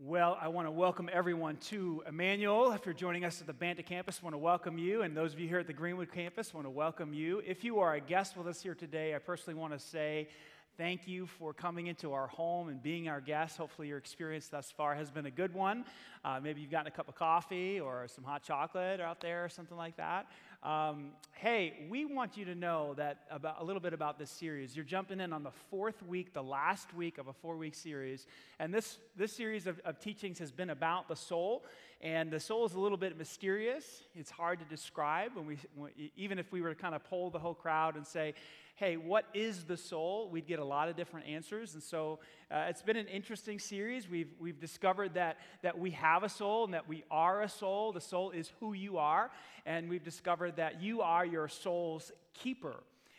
Well, I want to welcome everyone to Emmanuel. If you're joining us at the Banta campus, I want to welcome you. And those of you here at the Greenwood campus, I want to welcome you. If you are a guest with us here today, I personally want to say thank you for coming into our home and being our guest. Hopefully, your experience thus far has been a good one. Uh, maybe you've gotten a cup of coffee or some hot chocolate out there or something like that. Um, hey, we want you to know that about a little bit about this series. You're jumping in on the fourth week, the last week of a four-week series, and this this series of, of teachings has been about the soul. And the soul is a little bit mysterious. It's hard to describe. When we, even if we were to kind of poll the whole crowd and say, hey, what is the soul? We'd get a lot of different answers. And so uh, it's been an interesting series. We've, we've discovered that, that we have a soul and that we are a soul. The soul is who you are. And we've discovered that you are your soul's keeper.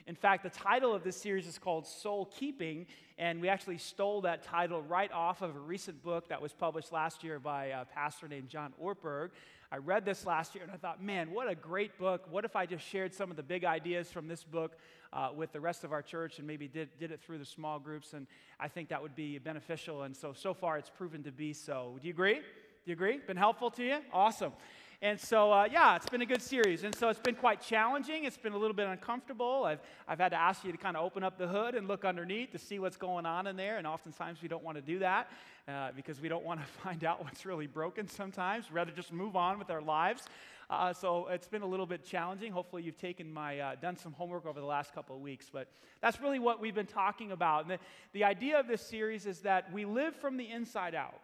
In fact, the title of this series is called Soul Keeping, and we actually stole that title right off of a recent book that was published last year by a pastor named John Ortberg. I read this last year and I thought, man, what a great book. What if I just shared some of the big ideas from this book uh, with the rest of our church and maybe did, did it through the small groups? And I think that would be beneficial. And so, so far, it's proven to be so. Do you agree? Do you agree? Been helpful to you? Awesome. And so, uh, yeah, it's been a good series. And so it's been quite challenging. It's been a little bit uncomfortable. I've, I've had to ask you to kind of open up the hood and look underneath to see what's going on in there. And oftentimes we don't want to do that uh, because we don't want to find out what's really broken sometimes. We'd rather just move on with our lives. Uh, so it's been a little bit challenging. Hopefully, you've taken my, uh, done some homework over the last couple of weeks. But that's really what we've been talking about. And the, the idea of this series is that we live from the inside out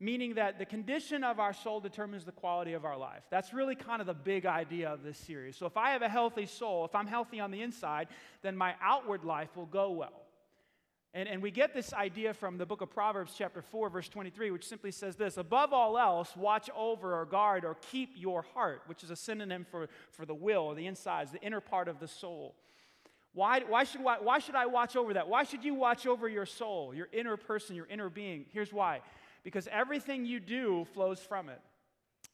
meaning that the condition of our soul determines the quality of our life. That's really kind of the big idea of this series. So, if I have a healthy soul, if I'm healthy on the inside, then my outward life will go well. And, and we get this idea from the book of Proverbs, chapter 4, verse 23, which simply says this Above all else, watch over or guard or keep your heart, which is a synonym for, for the will or the insides, the inner part of the soul. Why, why, should, why, why should I watch over that? Why should you watch over your soul, your inner person, your inner being? Here's why because everything you do flows from it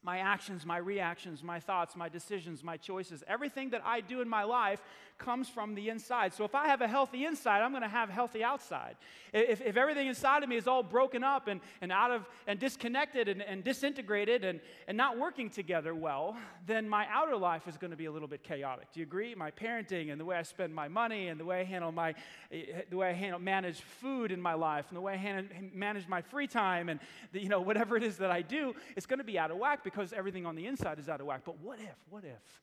my actions, my reactions, my thoughts, my decisions, my choices, everything that I do in my life comes from the inside. So if I have a healthy inside, I'm going to have a healthy outside. If, if everything inside of me is all broken up and, and out of and disconnected and, and disintegrated and, and not working together well, then my outer life is going to be a little bit chaotic. Do you agree? My parenting and the way I spend my money and the way I handle my eh, the way I handle manage food in my life and the way I handle, manage my free time and the, you know whatever it is that I do, it's going to be out of whack because everything on the inside is out of whack. But what if? What if?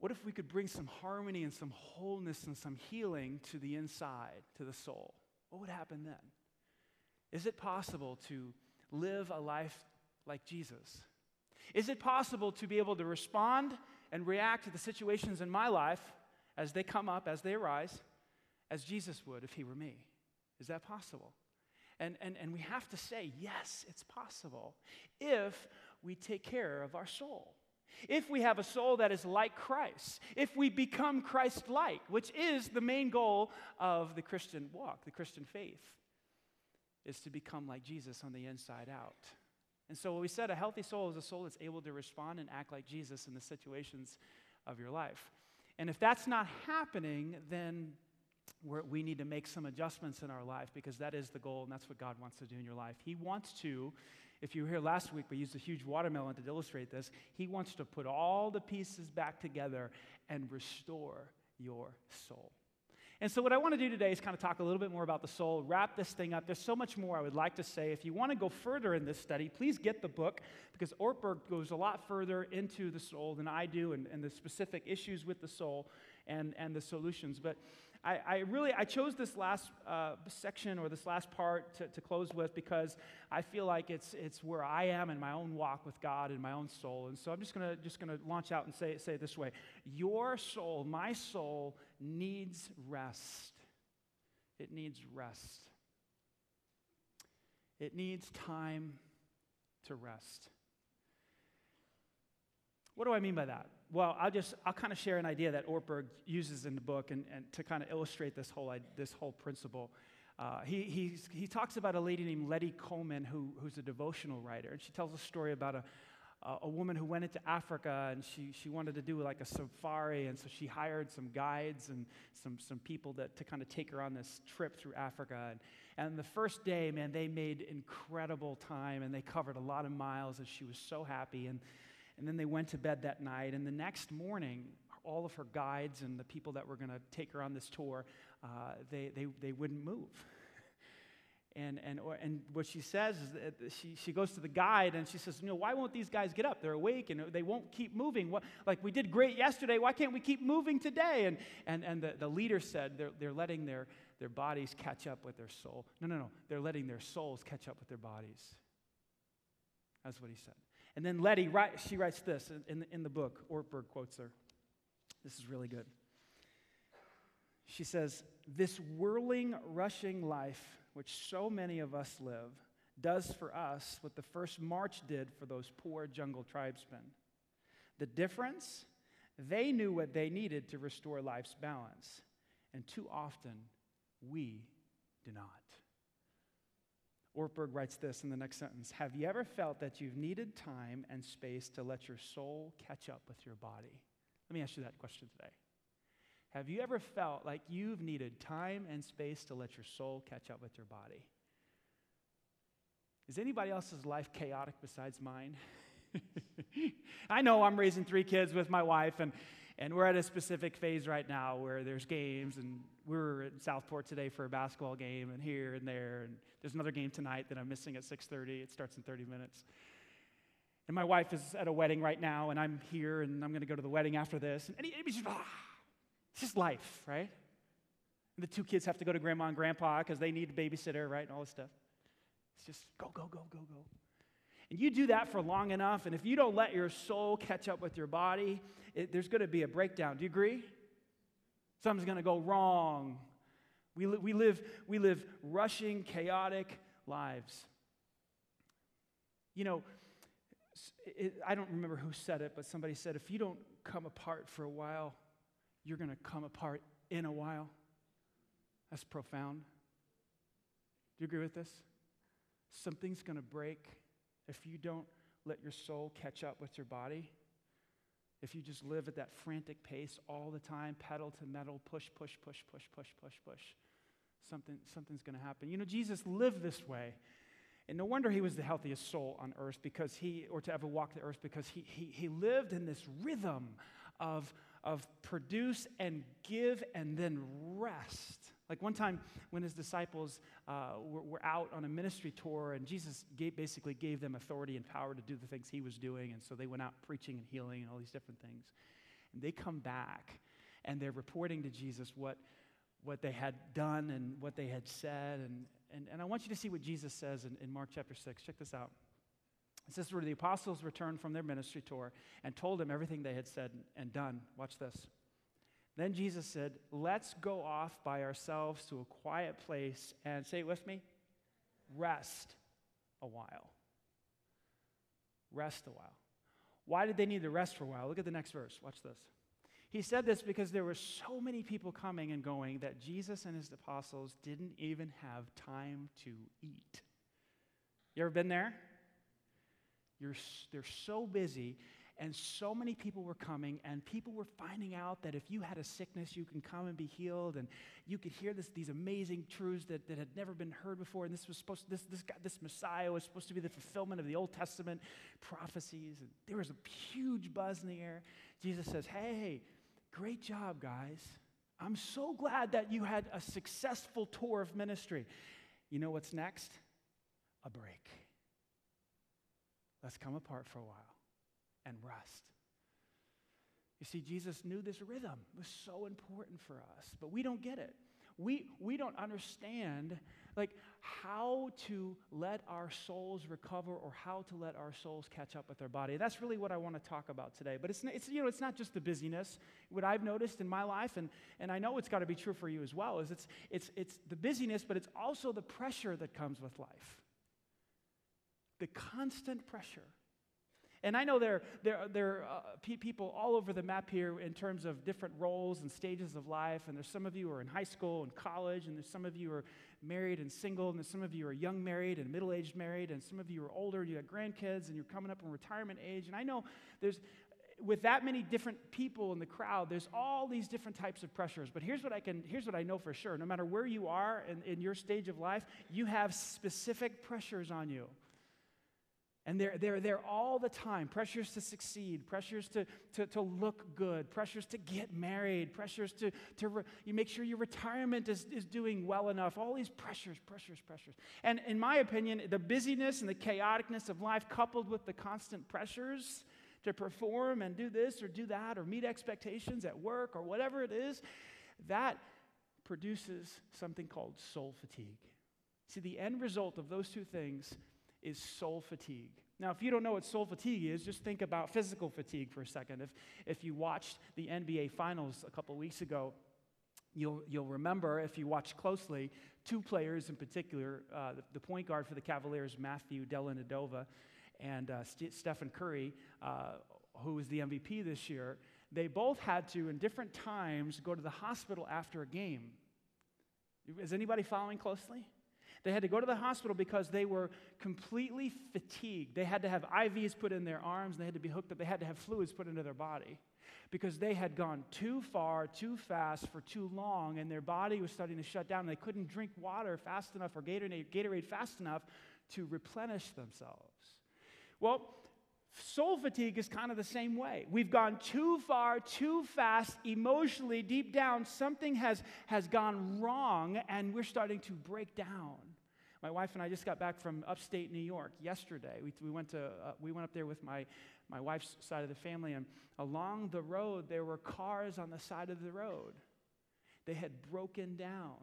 What if we could bring some harmony and some wholeness and some healing to the inside, to the soul? What would happen then? Is it possible to live a life like Jesus? Is it possible to be able to respond and react to the situations in my life as they come up, as they arise, as Jesus would if he were me? Is that possible? And, and, and we have to say, yes, it's possible if we take care of our soul. If we have a soul that is like Christ, if we become Christ like, which is the main goal of the Christian walk, the Christian faith, is to become like Jesus on the inside out. And so, what we said a healthy soul is a soul that's able to respond and act like Jesus in the situations of your life. And if that's not happening, then we need to make some adjustments in our life because that is the goal and that's what God wants to do in your life. He wants to if you were here last week, we used a huge watermelon to illustrate this. He wants to put all the pieces back together and restore your soul. And so, what I want to do today is kind of talk a little bit more about the soul, wrap this thing up. There's so much more I would like to say. If you want to go further in this study, please get the book because Ortberg goes a lot further into the soul than I do and, and the specific issues with the soul and, and the solutions. But I, I really I chose this last uh, section or this last part to, to close with because I feel like it's it's where I am in my own walk with God and my own soul. And so I'm just gonna just gonna launch out and say say it this way: Your soul, my soul, needs rest. It needs rest. It needs time to rest. What do I mean by that? Well, I'll just, I'll kind of share an idea that Ortberg uses in the book and, and to kind of illustrate this whole, this whole principle. Uh, he, he talks about a lady named Letty Cowman who, who's a devotional writer, and she tells a story about a, a woman who went into Africa and she, she wanted to do like a safari, and so she hired some guides and some, some people that, to kind of take her on this trip through Africa. And, and the first day, man, they made incredible time and they covered a lot of miles, and she was so happy. And, and then they went to bed that night, and the next morning, all of her guides and the people that were going to take her on this tour, uh, they, they, they wouldn't move. And, and, or, and what she says is that she, she goes to the guide and she says, you know, why won't these guys get up? They're awake and they won't keep moving. What, like, we did great yesterday. Why can't we keep moving today? And, and, and the, the leader said they're, they're letting their, their bodies catch up with their soul. No, no, no. They're letting their souls catch up with their bodies. That's what he said. And then Letty, write, she writes this in, in, in the book. Ortberg quotes her. This is really good. She says, This whirling, rushing life which so many of us live, does for us what the first march did for those poor jungle tribesmen. The difference? They knew what they needed to restore life's balance, and too often we do not. Ortberg writes this in the next sentence Have you ever felt that you've needed time and space to let your soul catch up with your body? Let me ask you that question today. Have you ever felt like you've needed time and space to let your soul catch up with your body? Is anybody else's life chaotic besides mine? I know I'm raising three kids with my wife, and, and we're at a specific phase right now where there's games, and we're in Southport today for a basketball game, and here and there, and there's another game tonight that I'm missing at 6:30. It starts in 30 minutes. And my wife is at a wedding right now, and I'm here, and I'm going to go to the wedding after this. And it's just, ah, it's just life, right? And the two kids have to go to grandma and grandpa because they need a babysitter, right? And all this stuff. It's just go, go, go, go, go. And you do that for long enough, and if you don't let your soul catch up with your body, it, there's going to be a breakdown. Do you agree? Something's going to go wrong. We, li- we, live, we live rushing, chaotic lives. You know, it, I don't remember who said it, but somebody said if you don't come apart for a while, you're going to come apart in a while. That's profound. Do you agree with this? Something's going to break if you don't let your soul catch up with your body. If you just live at that frantic pace all the time, pedal to metal, push, push, push, push, push, push, push, something, something's going to happen. You know, Jesus lived this way. And no wonder he was the healthiest soul on earth because he, or to ever walk the earth, because he, he, he lived in this rhythm of, of produce and give and then rest. Like one time when his disciples uh, were, were, out on a ministry tour, and Jesus gave, basically gave them authority and power to do the things he was doing. And so they went out preaching and healing and all these different things. And they come back and they're reporting to Jesus what, what they had done and what they had said. And, and, and I want you to see what Jesus says in, in Mark chapter 6. Check this out. It says where the apostles returned from their ministry tour and told him everything they had said and done. Watch this. Then Jesus said, Let's go off by ourselves to a quiet place and say it with me rest a while. Rest a while. Why did they need to rest for a while? Look at the next verse. Watch this. He said this because there were so many people coming and going that Jesus and his apostles didn't even have time to eat. You ever been there? You're, they're so busy, and so many people were coming, and people were finding out that if you had a sickness, you can come and be healed, and you could hear this, these amazing truths that, that had never been heard before. And this was supposed to, this, this, guy, this Messiah was supposed to be the fulfillment of the Old Testament prophecies. And there was a huge buzz in the air. Jesus says, Hey, great job, guys. I'm so glad that you had a successful tour of ministry. You know what's next? A break. Let's come apart for a while and rest. You see, Jesus knew this rhythm was so important for us, but we don't get it. We, we don't understand like how to let our souls recover or how to let our souls catch up with our body. That's really what I want to talk about today. But it's, it's, you know, it's not just the busyness. What I've noticed in my life, and, and I know it's got to be true for you as well, is it's, it's, it's the busyness, but it's also the pressure that comes with life the constant pressure. And I know there, there, there are uh, pe- people all over the map here in terms of different roles and stages of life. And there's some of you who are in high school and college, and there's some of you who are married and single, and there's some of you who are young married and middle aged married, and some of you are older and you have grandkids and you're coming up in retirement age. And I know there's, with that many different people in the crowd, there's all these different types of pressures. But here's what I can, here's what I know for sure. No matter where you are in, in your stage of life, you have specific pressures on you. And they're, they're there all the time pressures to succeed, pressures to, to, to look good, pressures to get married, pressures to, to re, you make sure your retirement is, is doing well enough. All these pressures, pressures, pressures. And in my opinion, the busyness and the chaoticness of life, coupled with the constant pressures to perform and do this or do that or meet expectations at work or whatever it is, that produces something called soul fatigue. See, the end result of those two things is soul fatigue. Now, if you don't know what soul fatigue is, just think about physical fatigue for a second. If, if you watched the NBA Finals a couple weeks ago, you'll, you'll remember, if you watch closely, two players in particular uh, the, the, point guard for the Cavaliers, Matthew Dellavedova, and uh, St- Stephen Curry, uh, who was the MVP this year, they both had to, in different times, go to the hospital after a game. Is anybody following closely? They had to go to the hospital because they were completely fatigued. They had to have IVs put in their arms, they had to be hooked up, they had to have fluids put into their body because they had gone too far, too fast for too long, and their body was starting to shut down. They couldn't drink water fast enough or Gatorade, Gatorade fast enough to replenish themselves. Well, soul fatigue is kind of the same way. We've gone too far, too fast, emotionally, deep down, something has, has gone wrong, and we're starting to break down. My wife and I just got back from upstate New York yesterday. We, we, went, to, uh, we went up there with my, my wife's side of the family, and along the road, there were cars on the side of the road. They had broken down.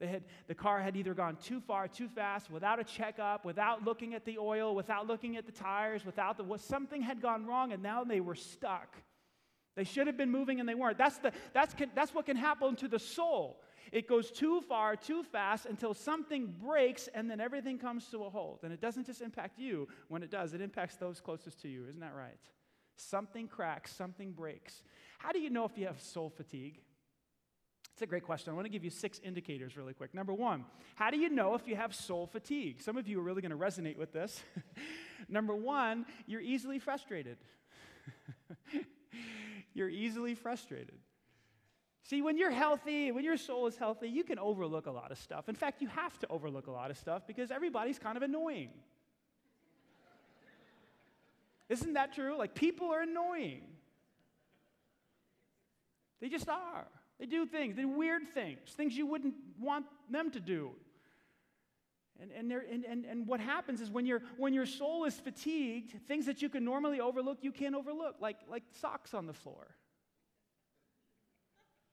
They had, the car had either gone too far, too fast, without a checkup, without looking at the oil, without looking at the tires, without the, something had gone wrong, and now they were stuck. They should have been moving and they weren't. That's, the, that's, that's what can happen to the soul. It goes too far, too fast until something breaks and then everything comes to a halt. And it doesn't just impact you when it does, it impacts those closest to you. Isn't that right? Something cracks, something breaks. How do you know if you have soul fatigue? It's a great question. I want to give you six indicators really quick. Number one, how do you know if you have soul fatigue? Some of you are really going to resonate with this. Number one, you're easily frustrated. you're easily frustrated. See, when you're healthy, when your soul is healthy, you can overlook a lot of stuff. In fact, you have to overlook a lot of stuff because everybody's kind of annoying. Isn't that true? Like, people are annoying. They just are. They do things, they do weird things, things you wouldn't want them to do. And, and, and, and, and what happens is when, you when your soul is fatigued, things that you can normally overlook, you can't overlook, like, like socks on the floor.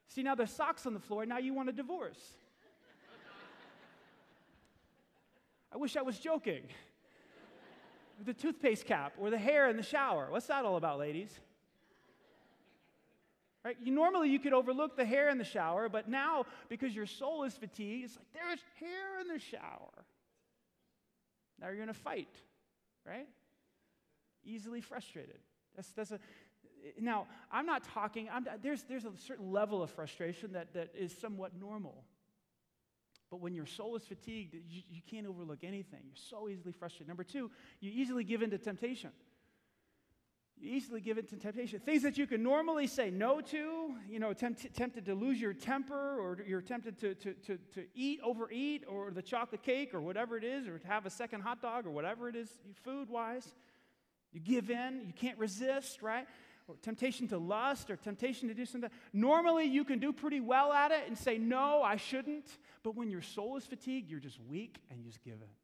See, now there's socks on the floor, now you want a divorce. I wish I was joking. the toothpaste cap or the hair in the shower. What's that all about, ladies? Right? You, normally you could overlook the hair in the shower, but now because your soul is fatigued, it's like there's hair in the shower. Now you're in a fight, right? Easily frustrated. That's, that's a, now, I'm not talking, I'm, there's, there's a certain level of frustration that, that is somewhat normal. But when your soul is fatigued, you, you can't overlook anything. You're so easily frustrated. Number two, you easily give in to temptation. You easily give in to temptation. Things that you can normally say no to, you know, tempt, tempted to lose your temper, or you're tempted to, to, to, to eat, overeat, or the chocolate cake, or whatever it is, or to have a second hot dog, or whatever it is food wise. You give in, you can't resist, right? Or temptation to lust or temptation to do something. Normally, you can do pretty well at it and say, No, I shouldn't. But when your soul is fatigued, you're just weak and you just give in.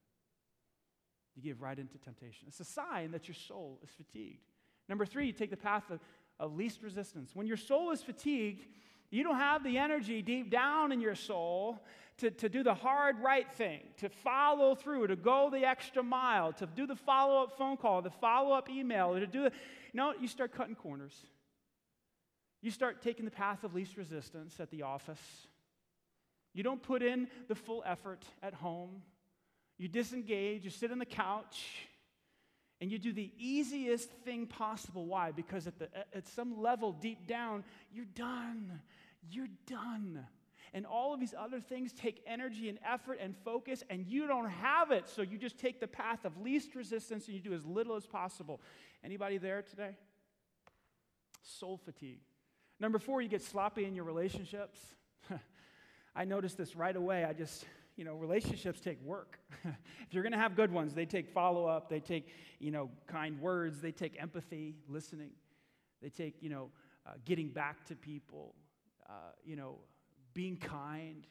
You give right into temptation. It's a sign that your soul is fatigued. Number three, you take the path of, of least resistance. When your soul is fatigued, you don't have the energy deep down in your soul to, to do the hard right thing, to follow through, to go the extra mile, to do the follow up phone call, the follow up email, or to do the. No, you start cutting corners. You start taking the path of least resistance at the office. You don't put in the full effort at home. You disengage, you sit on the couch, and you do the easiest thing possible. Why? Because at, the, at some level deep down, you're done. You're done. And all of these other things take energy and effort and focus, and you don't have it. So you just take the path of least resistance and you do as little as possible. Anybody there today? Soul fatigue. Number four, you get sloppy in your relationships. I noticed this right away. I just, you know, relationships take work. if you're going to have good ones, they take follow up, they take, you know, kind words, they take empathy, listening, they take, you know, uh, getting back to people, uh, you know, being kind,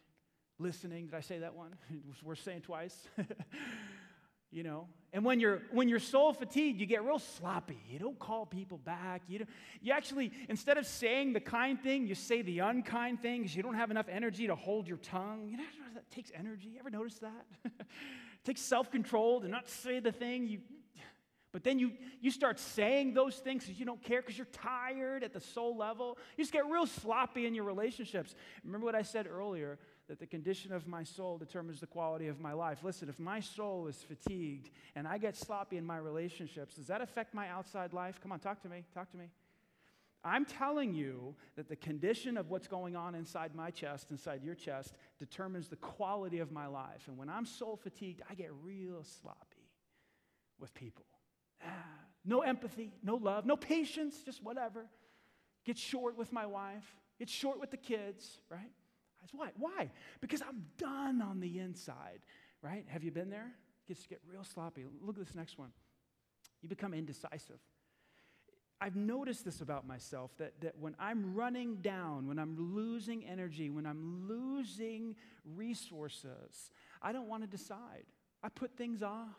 listening. Did I say that one? We're saying twice. you know? And when you're when you're soul fatigued you get real sloppy. You don't call people back. You, don't, you actually instead of saying the kind thing you say the unkind things. You don't have enough energy to hold your tongue. You know that takes energy. You ever notice that? It takes self-control to not say the thing you but then you you start saying those things because you don't care because you're tired at the soul level you just get real sloppy in your relationships remember what i said earlier that the condition of my soul determines the quality of my life. Listen, if my soul is fatigued and I get sloppy in my relationships, does that affect my outside life? Come on, talk to me. Talk to me. I'm telling you that the condition of what's going on inside my chest, inside your chest, determines the quality of my life. And when I'm soul fatigued, I get real sloppy with people. No empathy, no love, no patience, just whatever. Get short with my wife, get short with the kids, right? Why? Why? Because I'm done on the inside, right? Have you been there? Gets to get real sloppy. Look at this next one. You become indecisive. I've noticed this about myself that, that when I'm running down, when I'm losing energy, when I'm losing resources, I don't want to decide. I put things off.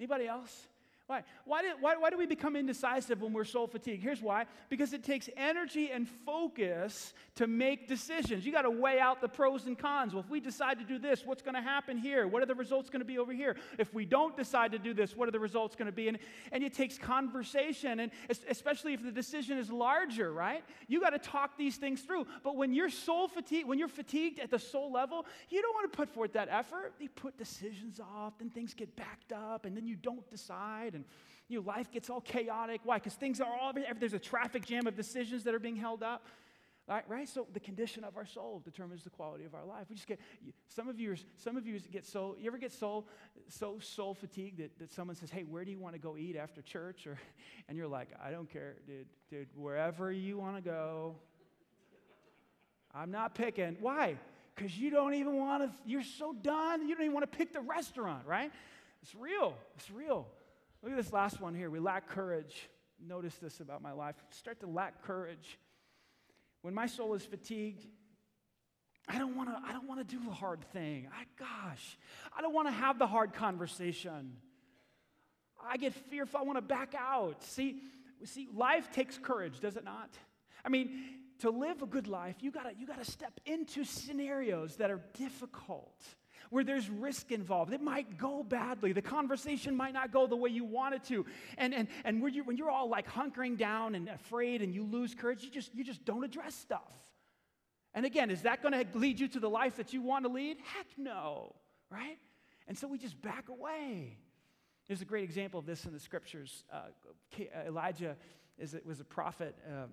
Anybody else? Why? Why, did, why, why do we become indecisive when we're soul fatigued? Here's why because it takes energy and focus to make decisions. You got to weigh out the pros and cons. Well, if we decide to do this, what's going to happen here? What are the results going to be over here? If we don't decide to do this, what are the results going to be? And, and it takes conversation, and especially if the decision is larger, right? You got to talk these things through. But when you're soul fatigued, when you're fatigued at the soul level, you don't want to put forth that effort. You put decisions off, then things get backed up, and then you don't decide and you know, life gets all chaotic. Why? Because things are all, there's a traffic jam of decisions that are being held up. Right, right? So the condition of our soul determines the quality of our life. We just get some of you. Some of you get so. You ever get so so soul fatigued that, that someone says, "Hey, where do you want to go eat after church?" Or, and you're like, "I don't care, dude. Dude, wherever you want to go. I'm not picking. Why? Because you don't even want to. You're so done. You don't even want to pick the restaurant. Right? It's real. It's real. Look at this last one here. We lack courage. Notice this about my life. Start to lack courage. When my soul is fatigued, I don't want to I don't want to do the hard thing. I gosh, I don't want to have the hard conversation. I get fearful. I want to back out. See, see life takes courage, does it not? I mean, to live a good life, you got to you got to step into scenarios that are difficult where there's risk involved. It might go badly. The conversation might not go the way you want it to. And, and, and when, you're, when you're all like hunkering down and afraid and you lose courage, you just, you just don't address stuff. And again, is that going to lead you to the life that you want to lead? Heck no, right? And so we just back away. There's a great example of this in the scriptures. Uh, Elijah is, was a prophet. Uh,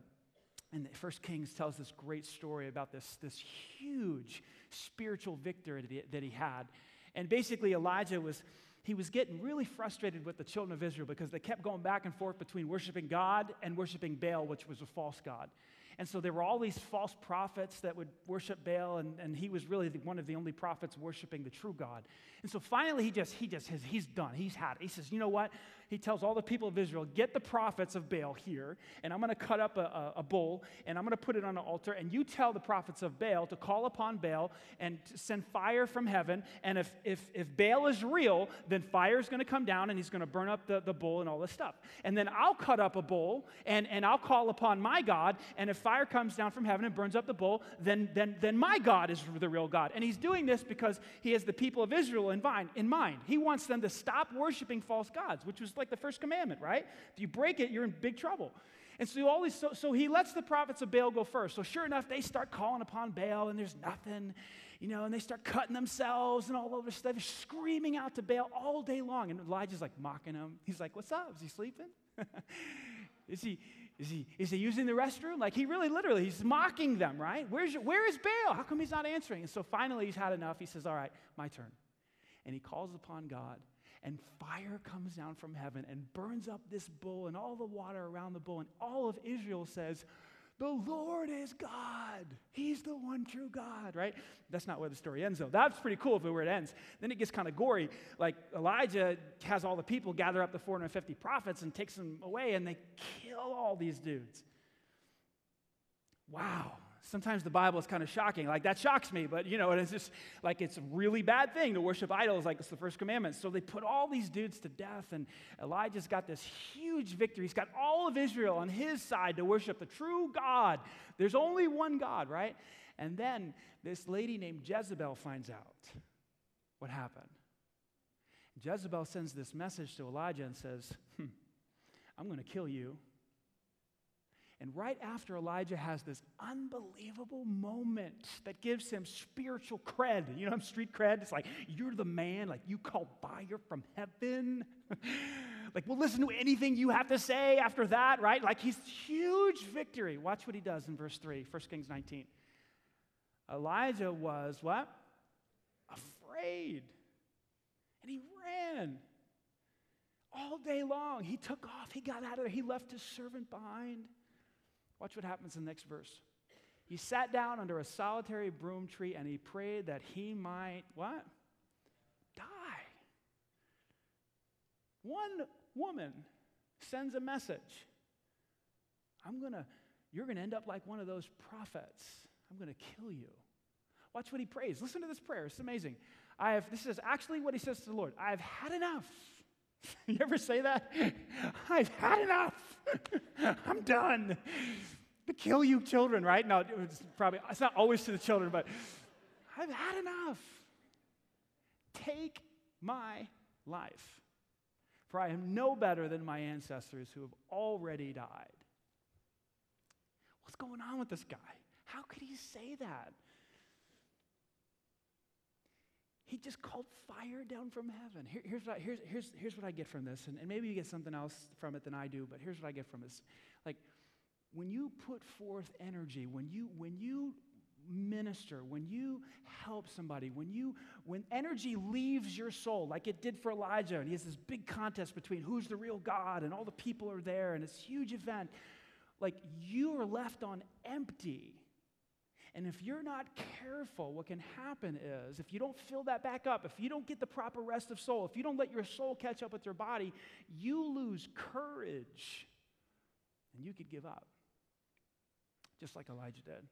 and First Kings tells this great story about this, this huge spiritual victory that he, had. And basically, Elijah was, he was getting really frustrated with the children of Israel because they kept going back and forth between worshiping God and worshiping Baal, which was a false God. And so there were all these false prophets that would worship Baal, and, and he was really the, one of the only prophets worshiping the true God. And so finally, he just, he just, has, he's done. He's had it. He says, you know what? He tells all the people of Israel, Get the prophets of Baal here, and I'm going to cut up a, a, a bull, and I'm going to put it on an altar, and you tell the prophets of Baal to call upon Baal and send fire from heaven. And if, if, if Baal is real, then fire is going to come down, and he's going to burn up the, the bull and all this stuff. And then I'll cut up a bull, and, and I'll call upon my God, and if fire comes down from heaven and burns up the bull, then, then, then my God is the real God. And he's doing this because he has the people of Israel in mind. In mind. He wants them to stop worshiping false gods, which was like like the first commandment, right? If you break it, you're in big trouble. And so, all these, so, so he lets the prophets of Baal go first. So, sure enough, they start calling upon Baal, and there's nothing. you know, and they start cutting themselves and all over stuff, screaming out to Baal all day long. And Elijah's like mocking him. He's like, What's up? Is he sleeping? is he is he is he using the restroom? Like he really literally he's mocking them, right? Where's your, where is Baal? How come he's not answering? And so finally he's had enough. He says, All right, my turn. And he calls upon God and fire comes down from heaven and burns up this bull and all the water around the bull. And all of Israel says, The Lord is God. He's the one true God, right? That's not where the story ends, though. That's pretty cool if it where it ends. Then it gets kind of gory. Like Elijah has all the people gather up the 450 prophets and takes them away, and they kill all these dudes. Wow sometimes the Bible is kind of shocking. Like, that shocks me, but you know, it's just like it's a really bad thing to worship idols, like it's the first commandment. So they put all these dudes to death, and Elijah's got this huge victory. He's got all of Israel on his side to worship the true God. There's only one God, right? And then this lady named Jezebel finds out what happened. Jezebel sends this message to Elijah and says, hmm, I'm going to kill you and right after Elijah has this unbelievable moment that gives him spiritual cred, you know, street cred. It's like, you're the man, like, you call fire from heaven. like, we'll listen to anything you have to say after that, right? Like, he's huge victory. Watch what he does in verse 3, 1 Kings 19. Elijah was what? Afraid. And he ran all day long. He took off. He got out of there. He left his servant behind. Watch what happens in the next verse. He sat down under a solitary broom tree and he prayed that he might what? Die. One woman sends a message. I'm going to you're going to end up like one of those prophets. I'm going to kill you. Watch what he prays. Listen to this prayer. It's amazing. I have this is actually what he says to the Lord. I've had enough. you ever say that? I've had enough. I'm done. To kill you children, right? Now, it's probably it's not always to the children, but I've had enough. Take my life. For I am no better than my ancestors who have already died. What's going on with this guy? How could he say that? He just called fire down from heaven. Here, here's, what I, here's, here's, here's what I get from this, and, and maybe you get something else from it than I do, but here's what I get from this. Like, when you put forth energy, when you, when you minister, when you help somebody, when you when energy leaves your soul, like it did for Elijah, and he has this big contest between who's the real God, and all the people are there, and this huge event, like you are left on empty. And if you're not careful, what can happen is if you don't fill that back up, if you don't get the proper rest of soul, if you don't let your soul catch up with your body, you lose courage and you could give up, just like Elijah did.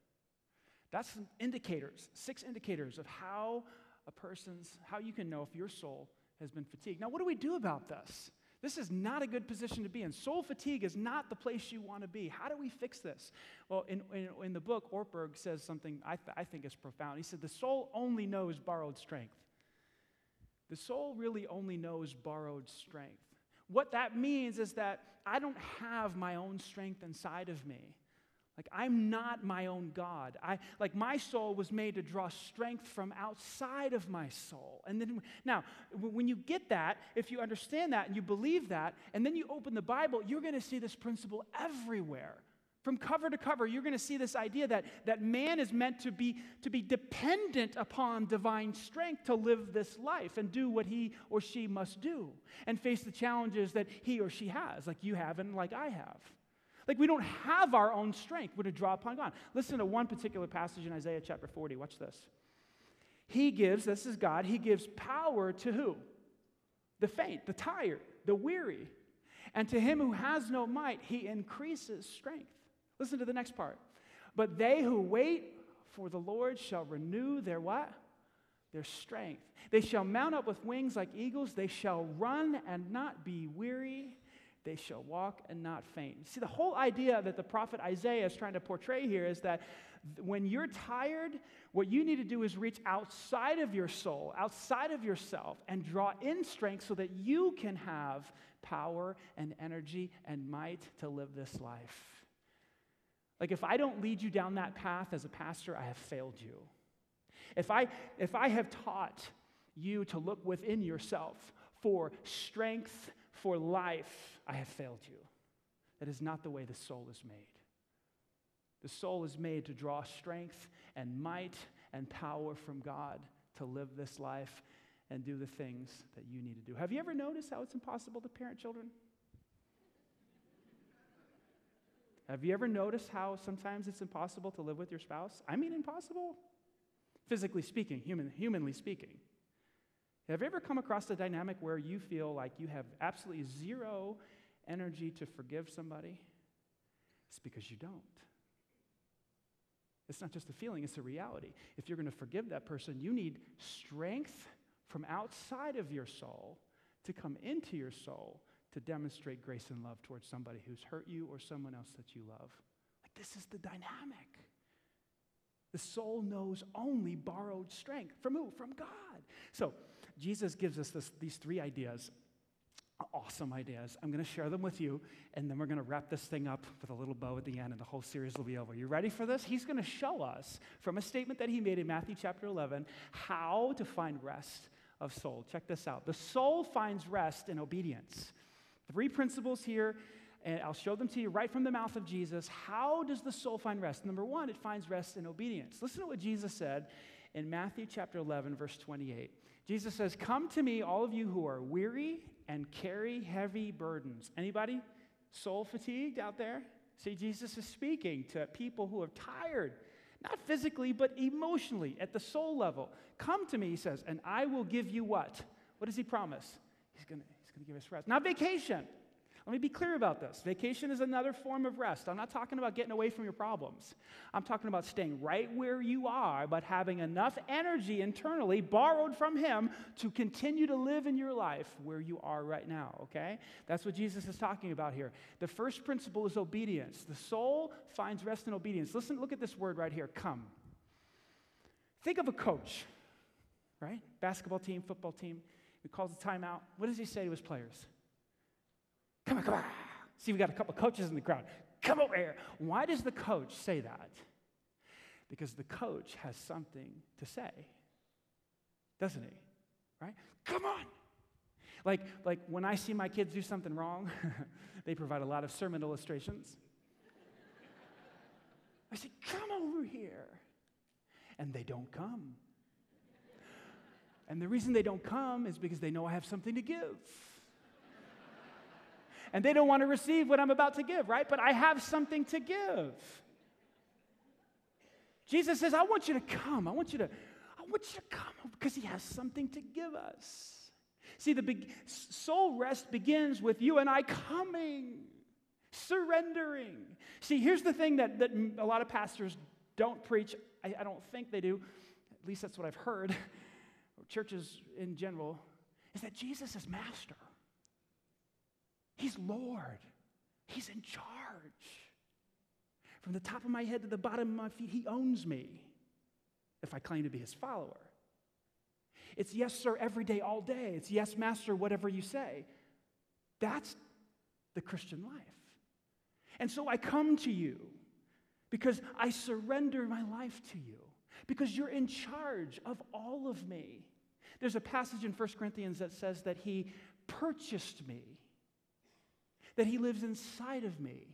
That's some indicators, six indicators of how a person's, how you can know if your soul has been fatigued. Now, what do we do about this? This is not a good position to be in. Soul fatigue is not the place you want to be. How do we fix this? Well, in, in, in the book, Ortberg says something I, th- I think is profound. He said, The soul only knows borrowed strength. The soul really only knows borrowed strength. What that means is that I don't have my own strength inside of me. Like, I'm not my own God. I, like, my soul was made to draw strength from outside of my soul. And then, now, when you get that, if you understand that and you believe that, and then you open the Bible, you're going to see this principle everywhere. From cover to cover, you're going to see this idea that, that man is meant to be, to be dependent upon divine strength to live this life and do what he or she must do and face the challenges that he or she has, like you have and like I have. Like we don't have our own strength. We're to draw upon God. Listen to one particular passage in Isaiah chapter 40. Watch this. He gives, this is God, He gives power to who? The faint, the tired, the weary. And to him who has no might, He increases strength. Listen to the next part. But they who wait for the Lord shall renew their what? Their strength. They shall mount up with wings like eagles. They shall run and not be weary they shall walk and not faint. See, the whole idea that the prophet Isaiah is trying to portray here is that when you're tired, what you need to do is reach outside of your soul, outside of yourself, and draw in strength so that you can have power and energy and might to live this life. Like, if I don't lead you down that path as a pastor, I have failed you. If I, if I have taught you to look within yourself for strength, for life, I have failed you. That is not the way the soul is made. The soul is made to draw strength and might and power from God to live this life and do the things that you need to do. Have you ever noticed how it's impossible to parent children? Have you ever noticed how sometimes it's impossible to live with your spouse? I mean, impossible. Physically speaking, human, humanly speaking. Have you ever come across a dynamic where you feel like you have absolutely zero energy to forgive somebody? It's because you don't. It's not just a feeling, it's a reality. If you're going to forgive that person, you need strength from outside of your soul to come into your soul to demonstrate grace and love towards somebody who's hurt you or someone else that you love. Like, this is the dynamic. The soul knows only borrowed strength. From who? From God. So, Jesus gives us this, these three ideas awesome ideas. I'm going to share them with you, and then we're going to wrap this thing up with a little bow at the end, and the whole series will be over. You ready for this? He's going to show us from a statement that he made in Matthew chapter 11 how to find rest of soul. Check this out. The soul finds rest in obedience. Three principles here, and I'll show them to you right from the mouth of Jesus. How does the soul find rest? Number one, it finds rest in obedience. Listen to what Jesus said in Matthew chapter 11, verse 28. Jesus says, Come to me, all of you who are weary and carry heavy burdens. Anybody soul fatigued out there? See, Jesus is speaking to people who are tired, not physically, but emotionally, at the soul level. Come to me, he says, and I will give you what? What does he promise? He's going he's going to give us rest. Not vacation. Let me be clear about this. Vacation is another form of rest. I'm not talking about getting away from your problems. I'm talking about staying right where you are, but having enough energy internally borrowed from Him to continue to live in your life where you are right now, okay? That's what Jesus is talking about here. The first principle is obedience. The soul finds rest in obedience. Listen, look at this word right here come. Think of a coach, right? Basketball team, football team. He calls a timeout. What does he say to his players? Come on, come on. See, we got a couple coaches in the crowd. Come over here. Why does the coach say that? Because the coach has something to say, doesn't he? Right? Come on. Like, like when I see my kids do something wrong, they provide a lot of sermon illustrations. I say, Come over here. And they don't come. And the reason they don't come is because they know I have something to give and they don't want to receive what I'm about to give, right? But I have something to give. Jesus says, I want you to come. I want you to, I want you to come because he has something to give us. See, the big, soul rest begins with you and I coming, surrendering. See, here's the thing that, that a lot of pastors don't preach. I, I don't think they do. At least that's what I've heard. Churches in general, is that Jesus is master. He's Lord, He's in charge. From the top of my head to the bottom of my feet, He owns me if I claim to be His follower. It's yes, sir, every day, all day. It's yes, master, whatever you say. That's the Christian life. And so I come to you because I surrender my life to you, because you're in charge of all of me. There's a passage in 1 Corinthians that says that He purchased me that He lives inside of me.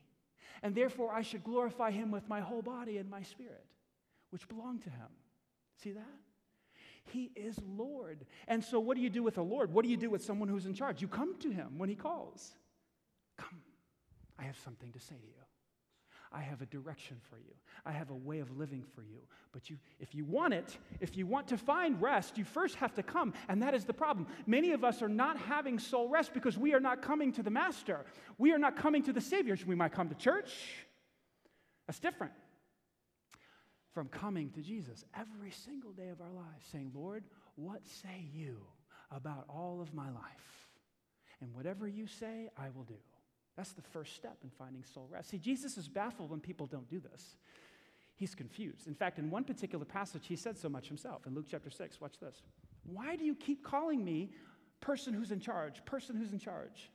And therefore, I should glorify Him with my whole body and my spirit, which belong to Him. See that? He is Lord. And so, what do you do with the Lord? What do you do with someone who's in charge? You come to Him when He calls. Come, I have something to say to you. I have a direction for you. I have a way of living for you. But you, if you want it, if you want to find rest, you first have to come. And that is the problem. Many of us are not having soul rest because we are not coming to the Master. We are not coming to the Savior. We might come to church. That's different from coming to Jesus every single day of our lives, saying, Lord, what say you about all of my life? And whatever you say, I will do. That's the first step in finding soul rest. See, Jesus is baffled when people don't do this. He's confused. In fact, in one particular passage, he said so much himself. In Luke chapter 6, watch this. Why do you keep calling me person who's in charge, person who's in charge?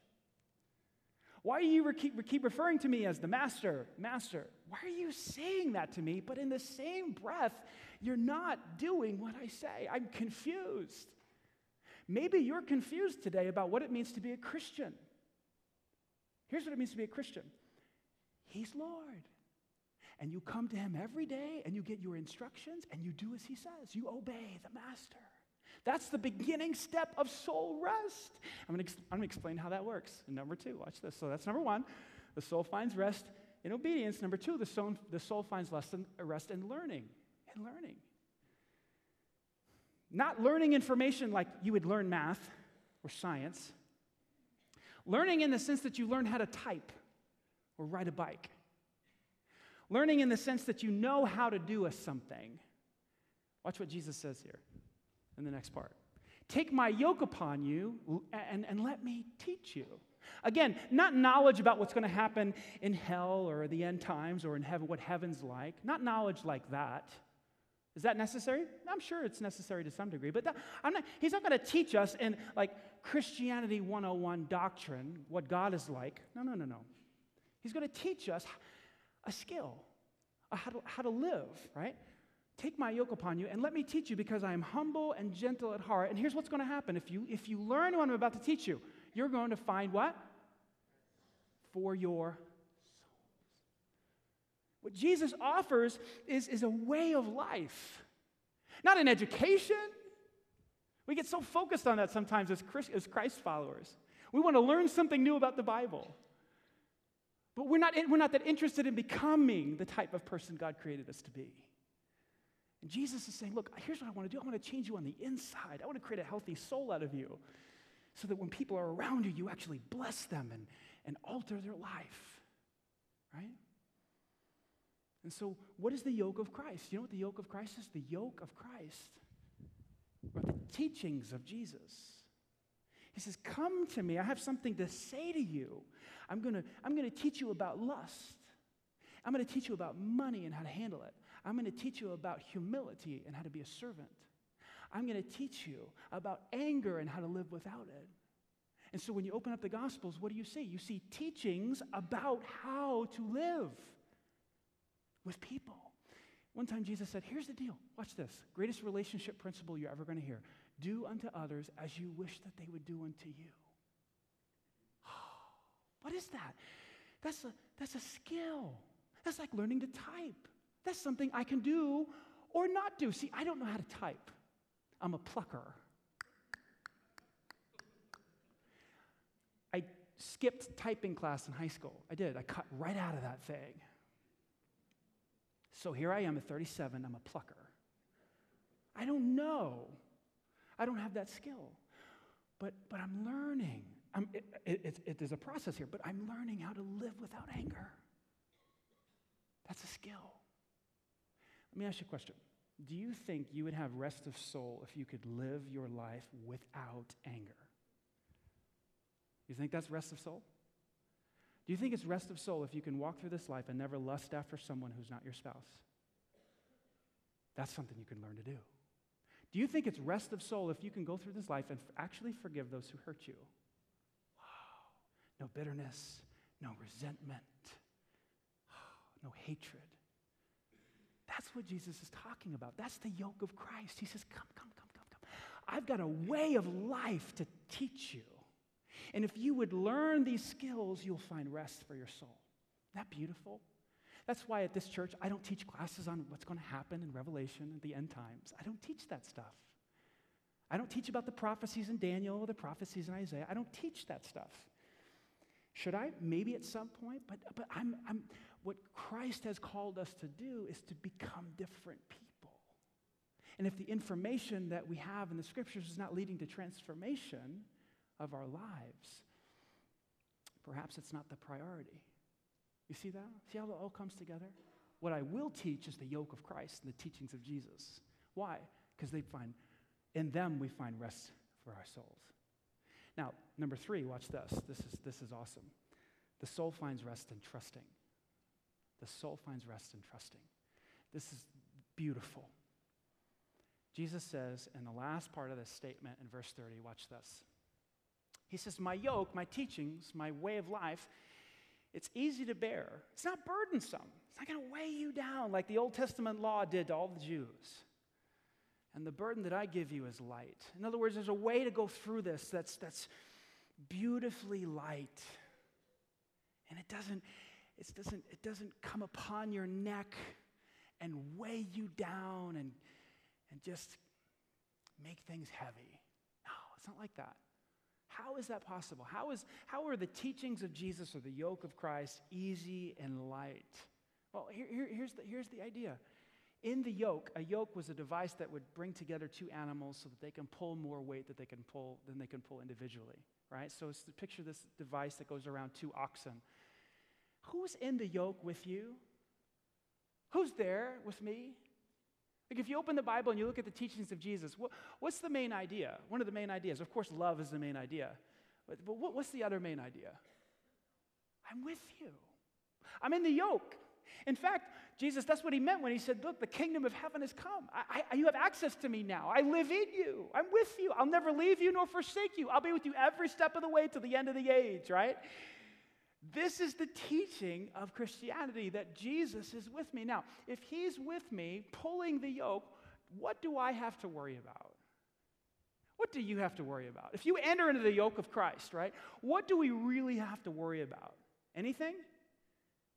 Why do you keep, keep referring to me as the master, master? Why are you saying that to me? But in the same breath, You're not doing what I say. I'm confused. Maybe you're confused today about what it means to be a Christian. Here's what it means to be a Christian He's Lord. And you come to Him every day and you get your instructions and you do as He says. You obey the Master. That's the beginning step of soul rest. I'm going to explain how that works. Number two, watch this. So that's number one. The soul finds rest in obedience. Number two, the soul, the soul finds rest in, rest in learning. In learning. Not learning information like you would learn math or science. Learning in the sense that you learn how to type or ride a bike. Learning in the sense that you know how to do a something. Watch what Jesus says here in the next part. Take my yoke upon you and, and let me teach you. Again, not knowledge about what's going to happen in hell or the end times or in heaven, what heaven's like. Not knowledge like that. Is that necessary? I'm sure it's necessary to some degree, but that, not, he's not going to teach us in like Christianity 101 doctrine what God is like. No, no, no, no. He's going to teach us a skill, a how, to, how to live, right? Take my yoke upon you and let me teach you because I am humble and gentle at heart. And here's what's going to happen if you, if you learn what I'm about to teach you, you're going to find what? For your what Jesus offers is, is a way of life, not an education. We get so focused on that sometimes as, Christ, as Christ followers. We want to learn something new about the Bible. But we're not, we're not that interested in becoming the type of person God created us to be. And Jesus is saying, Look, here's what I want to do. I want to change you on the inside. I want to create a healthy soul out of you so that when people are around you, you actually bless them and, and alter their life. Right? And so, what is the yoke of Christ? You know what the yoke of Christ is? The yoke of Christ are the teachings of Jesus. He says, Come to me. I have something to say to you. I'm going to I'm going to teach you about lust. I'm going to teach you about money and how to handle it. I'm going to teach you about humility and how to be a servant. I'm going to teach you about anger and how to live without it. And so when you open up the Gospels, what do you see? You see teachings about how to live with people. One time Jesus said, Here's the deal. Watch this. Greatest relationship principle you're ever going to hear do unto others as you wish that they would do unto you. what is that? That's a, that's a skill. That's like learning to type. That's something I can do or not do. See, I don't know how to type, I'm a plucker. I skipped typing class in high school. I did. I cut right out of that thing. So here I am at 37, I'm a plucker. I don't know. I don't have that skill. But, but I'm learning. I'm, it, it, it, there's a process here, but I'm learning how to live without anger. That's a skill. Let me ask you a question. Do you think you would have rest of soul if you could live your life without anger? You think that's rest of soul? Do you think it's rest of soul if you can walk through this life and never lust after someone who's not your spouse? That's something you can learn to do. Do you think it's rest of soul if you can go through this life and actually forgive those who hurt you? Wow. No bitterness, no resentment, no hatred. That's what Jesus is talking about. That's the yoke of Christ. He says, Come, come, come, come, come. I've got a way of life to teach you. And if you would learn these skills, you'll find rest for your soul. Isn't that beautiful? That's why at this church, I don't teach classes on what's going to happen in Revelation and the end times. I don't teach that stuff. I don't teach about the prophecies in Daniel or the prophecies in Isaiah. I don't teach that stuff. Should I? Maybe at some point, but, but I'm, I'm, what Christ has called us to do is to become different people. And if the information that we have in the scriptures is not leading to transformation, of our lives, perhaps it's not the priority. You see that? See how it all comes together? What I will teach is the yoke of Christ and the teachings of Jesus. Why? Because they find, in them we find rest for our souls. Now, number three, watch this. This is, this is awesome. The soul finds rest in trusting. The soul finds rest in trusting. This is beautiful. Jesus says in the last part of this statement in verse 30, watch this. He says, My yoke, my teachings, my way of life, it's easy to bear. It's not burdensome. It's not going to weigh you down like the Old Testament law did to all the Jews. And the burden that I give you is light. In other words, there's a way to go through this that's, that's beautifully light. And it doesn't, it, doesn't, it doesn't come upon your neck and weigh you down and, and just make things heavy. No, it's not like that. How is that possible? How, is, how are the teachings of Jesus or the yoke of Christ easy and light? Well, here, here, here's, the, here's the idea. In the yoke, a yoke was a device that would bring together two animals so that they can pull more weight that they can pull than they can pull individually, right? So it's the picture this device that goes around two oxen. Who's in the yoke with you? Who's there with me? Like if you open the Bible and you look at the teachings of Jesus, what, what's the main idea? One of the main ideas, of course, love is the main idea. But, but what, what's the other main idea? I'm with you. I'm in the yoke. In fact, Jesus, that's what he meant when he said, Look, the kingdom of heaven has come. I, I, you have access to me now. I live in you. I'm with you. I'll never leave you nor forsake you. I'll be with you every step of the way to the end of the age, right? This is the teaching of Christianity that Jesus is with me. Now, if he's with me pulling the yoke, what do I have to worry about? What do you have to worry about? If you enter into the yoke of Christ, right, what do we really have to worry about? Anything?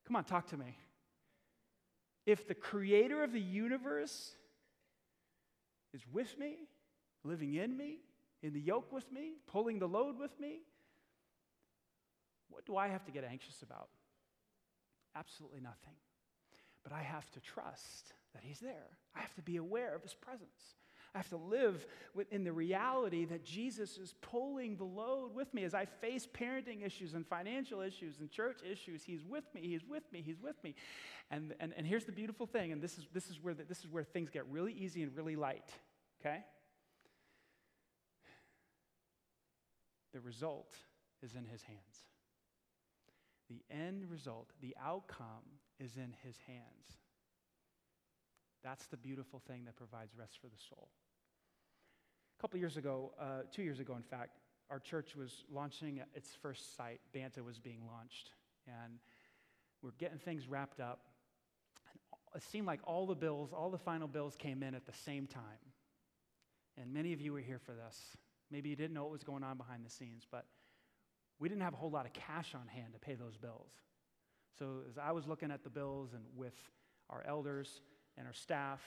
Come on, talk to me. If the creator of the universe is with me, living in me, in the yoke with me, pulling the load with me, what do I have to get anxious about? Absolutely nothing. But I have to trust that He's there. I have to be aware of His presence. I have to live within the reality that Jesus is pulling the load with me as I face parenting issues and financial issues and church issues. He's with me, He's with me, He's with me. And, and, and here's the beautiful thing, and this is, this, is where the, this is where things get really easy and really light, okay? The result is in His hands. The end result, the outcome, is in His hands. That's the beautiful thing that provides rest for the soul. A couple years ago, uh, two years ago, in fact, our church was launching its first site. Banta was being launched. And we're getting things wrapped up. And it seemed like all the bills, all the final bills came in at the same time. And many of you were here for this. Maybe you didn't know what was going on behind the scenes, but we didn't have a whole lot of cash on hand to pay those bills. So as I was looking at the bills and with our elders and our staff,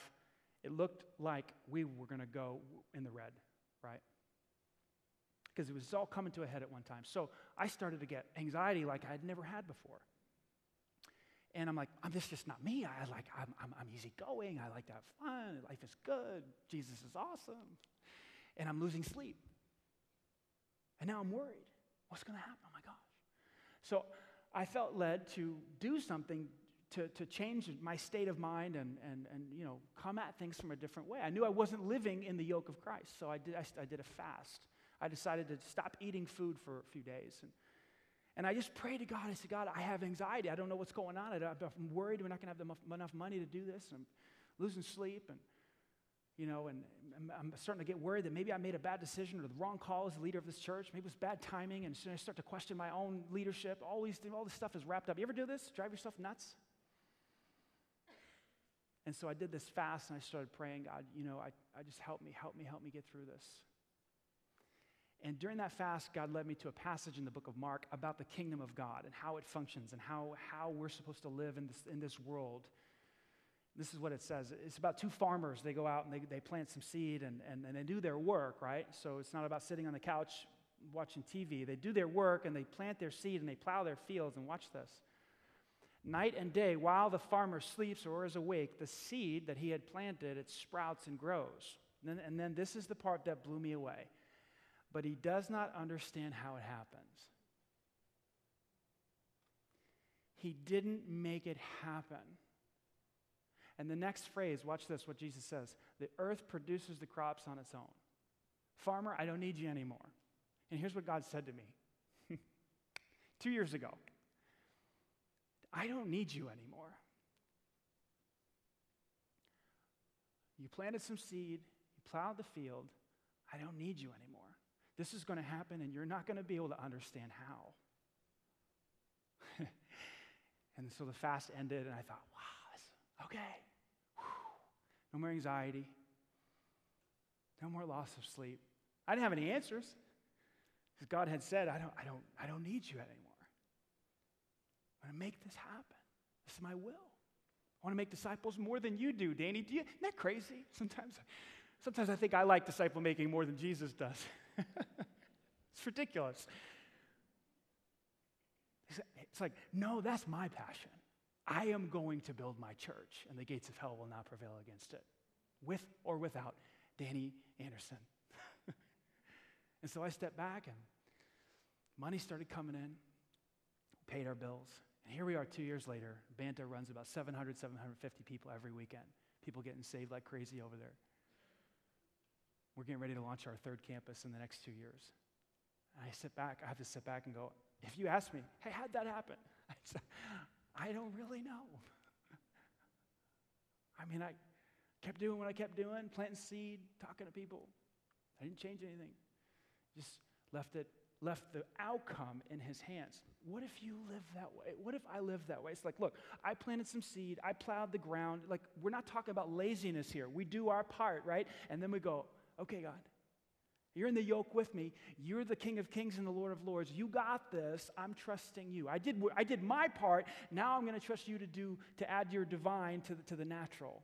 it looked like we were going to go in the red, right? Because it was all coming to a head at one time. So I started to get anxiety like I had never had before. And I'm like, I'm, this is just not me. I like, I'm, I'm, I'm easygoing. I like to have fun. Life is good. Jesus is awesome. And I'm losing sleep. And now I'm worried. What's going to happen? Oh my gosh. So I felt led to do something to, to change my state of mind and, and, and you know, come at things from a different way. I knew I wasn't living in the yoke of Christ, so I did, I, I did a fast. I decided to stop eating food for a few days. And, and I just prayed to God. I said, God, I have anxiety. I don't know what's going on. I'm worried we're not going to have enough money to do this. I'm losing sleep. And you know, and I'm starting to get worried that maybe I made a bad decision or the wrong call as the leader of this church. Maybe it was bad timing, and so I start to question my own leadership. All, these, all this stuff is wrapped up. You ever do this? Drive yourself nuts? And so I did this fast, and I started praying, God, you know, I, I just help me, help me, help me get through this. And during that fast, God led me to a passage in the book of Mark about the kingdom of God and how it functions and how, how we're supposed to live in this, in this world this is what it says. It's about two farmers. They go out and they, they plant some seed and, and, and they do their work, right? So it's not about sitting on the couch watching TV. They do their work and they plant their seed and they plow their fields. And watch this. Night and day, while the farmer sleeps or is awake, the seed that he had planted, it sprouts and grows. And then, and then this is the part that blew me away. But he does not understand how it happens. He didn't make it happen. And the next phrase, watch this, what Jesus says the earth produces the crops on its own. Farmer, I don't need you anymore. And here's what God said to me two years ago I don't need you anymore. You planted some seed, you plowed the field. I don't need you anymore. This is going to happen, and you're not going to be able to understand how. and so the fast ended, and I thought, wow, okay. No more anxiety. No more loss of sleep. I didn't have any answers because God had said, I don't, I, don't, I don't need you anymore. I'm going to make this happen. This is my will. I want to make disciples more than you do, Danny. Do you, isn't that crazy? Sometimes, sometimes I think I like disciple making more than Jesus does. it's ridiculous. It's like, no, that's my passion. I am going to build my church, and the gates of hell will not prevail against it, with or without Danny Anderson. and so I stepped back, and money started coming in, paid our bills. And here we are two years later. Banta runs about 700, 750 people every weekend. People getting saved like crazy over there. We're getting ready to launch our third campus in the next two years. And I sit back, I have to sit back and go, if you ask me, hey, how'd that happen? I, don't really know. I mean, I kept doing what I kept doing, planting seed, talking to people. I didn't change anything. Just left it, left the outcome in his hands. What if you live that way? What if I live that way? It's like, look, I planted some seed, I plowed the ground. Like, we're not talking about laziness here. We do our part, right? And then we go, okay, God, you're in the yoke with me. You're the King of Kings and the Lord of Lords. You got this. I'm trusting you. I did, I did my part. Now I'm going to trust you to do to add your divine to the, to the natural,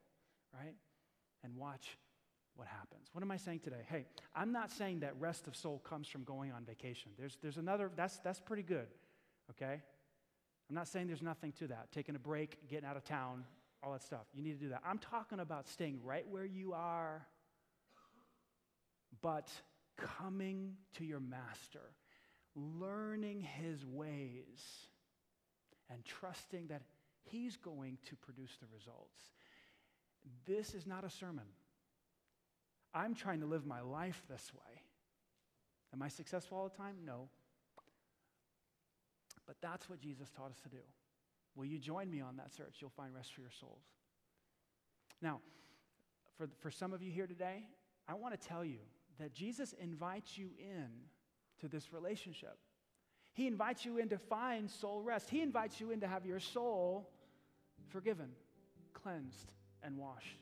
right? And watch what happens. What am I saying today? Hey, I'm not saying that rest of soul comes from going on vacation. There's, there's another, that's, that's pretty good, okay? I'm not saying there's nothing to that. Taking a break, getting out of town, all that stuff. You need to do that. I'm talking about staying right where you are, but coming to your master, learning his ways, and trusting that he's going to produce the results. This is not a sermon. I'm trying to live my life this way. Am I successful all the time? No. But that's what Jesus taught us to do. Will you join me on that search? You'll find rest for your souls. Now, for, for some of you here today, I want to tell you that Jesus invites you in to this relationship. He invites you in to find soul rest. He invites you in to have your soul forgiven, cleansed, and washed.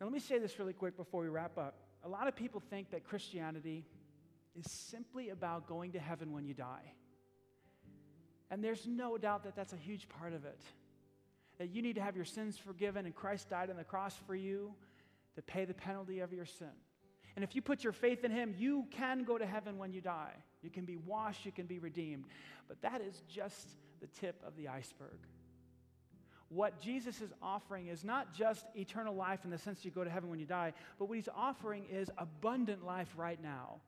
Now, let me say this really quick before we wrap up. A lot of people think that Christianity is simply about going to heaven when you die. And there's no doubt that that's a huge part of it. That you need to have your sins forgiven, and Christ died on the cross for you to pay the penalty of your sin. And if you put your faith in Him, you can go to heaven when you die. You can be washed, you can be redeemed. But that is just the tip of the iceberg. What Jesus is offering is not just eternal life in the sense you go to heaven when you die, but what He's offering is abundant life right now.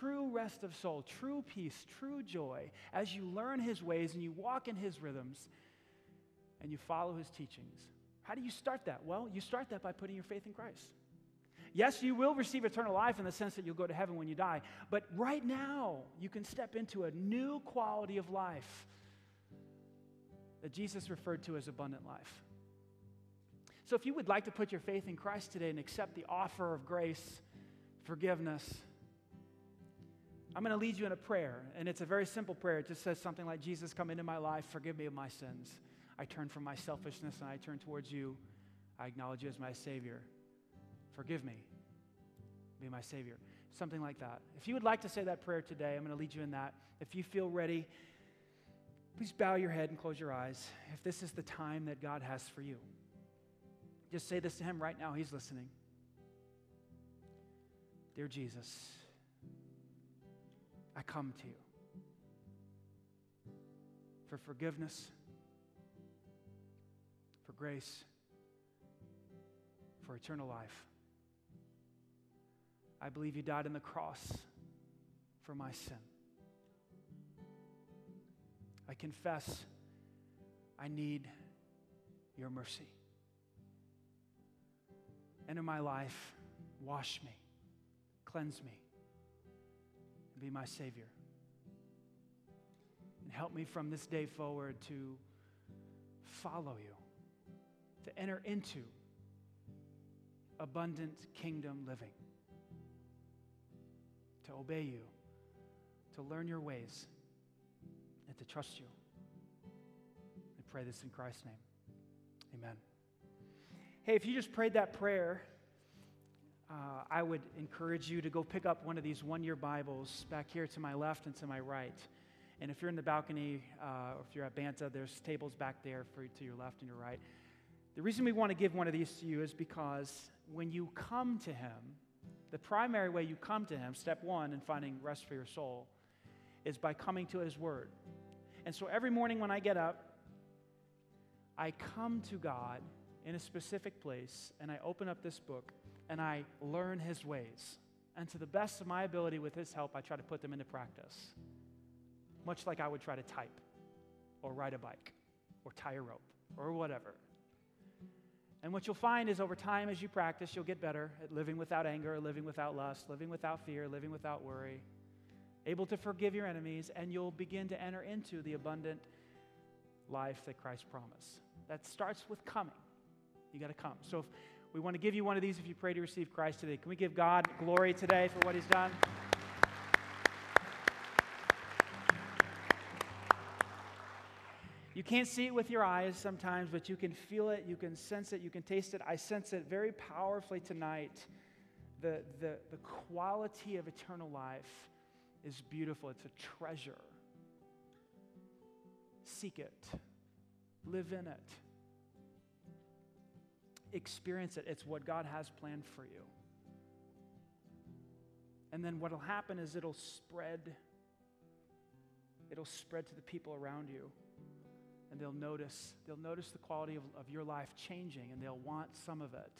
True rest of soul, true peace, true joy as you learn His ways and you walk in His rhythms and you follow His teachings. How do you start that? Well, you start that by putting your faith in Christ. Yes, you will receive eternal life in the sense that you'll go to heaven when you die. But right now, you can step into a new quality of life that Jesus referred to as abundant life. So if you would like to put your faith in Christ today and accept the offer of grace, forgiveness, I'm going to lead you in a prayer. And it's a very simple prayer. It just says something like Jesus, come into my life, forgive me of my sins. I turn from my selfishness and I turn towards you. I acknowledge you as my Savior. Forgive me. Be my Savior. Something like that. If you would like to say that prayer today, I'm going to lead you in that. If you feel ready, please bow your head and close your eyes. If this is the time that God has for you, just say this to Him right now. He's listening. Dear Jesus, I come to you for forgiveness, for grace, for eternal life. I believe you died on the cross for my sin. I confess I need your mercy. Enter my life, wash me, cleanse me, and be my Savior. And help me from this day forward to follow you, to enter into abundant kingdom living to obey you, to learn your ways, and to trust you. I pray this in Christ's name. Amen. Hey, if you just prayed that prayer, uh, I would encourage you to go pick up one of these one year Bibles back here to my left and to my right. And if you're in the balcony uh, or if you're at Banta, there's tables back there for to your left and your right. The reason we want to give one of these to you is because when you come to Him, the primary way you come to Him, step one in finding rest for your soul, is by coming to His Word. And so every morning when I get up, I come to God in a specific place and I open up this book and I learn His ways. And to the best of my ability, with His help, I try to put them into practice. Much like I would try to type or ride a bike or tie a rope or whatever. And what you'll find is over time, as you practice, you'll get better at living without anger, living without lust, living without fear, living without worry, able to forgive your enemies, and you'll begin to enter into the abundant life that Christ promised. That starts with coming. You got to come. So if we want to give you one of these if you pray to receive Christ today. Can we give God glory today for what He's done? You can't see it with your eyes sometimes, but you can feel it, you can sense it, you can taste it. I sense it very powerfully tonight. The, the, the quality of eternal life is beautiful, it's a treasure. Seek it, live in it, experience it. It's what God has planned for you. And then what will happen is it'll spread. It'll spread to the people around you and they'll notice they'll notice the quality of, of your life changing and they'll want some of it.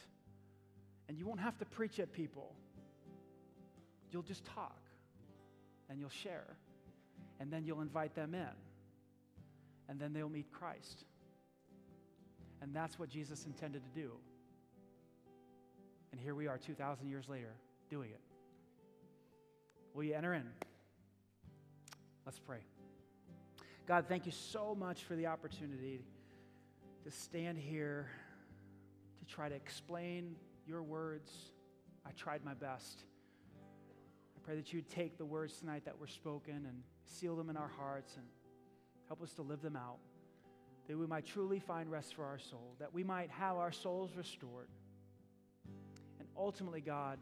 And you won't have to preach at people. You'll just talk and you'll share and then you'll invite them in and then they'll meet christ. And that's what jesus intended to do. And here we are 2000 years later doing it. Will you enter in? Let's pray God, thank you so much for the opportunity to stand here to try to explain your words. I tried my best. I pray that you'd take the words tonight that were spoken and seal them in our hearts and help us to live them out, that we might truly find rest for our soul, that we might have our souls restored. And ultimately, God,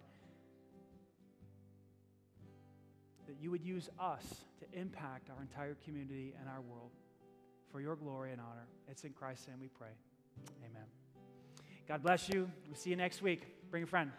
that you would use us to impact our entire community and our world for your glory and honor. It's in Christ's name we pray. Amen. God bless you. We'll see you next week. Bring a friend.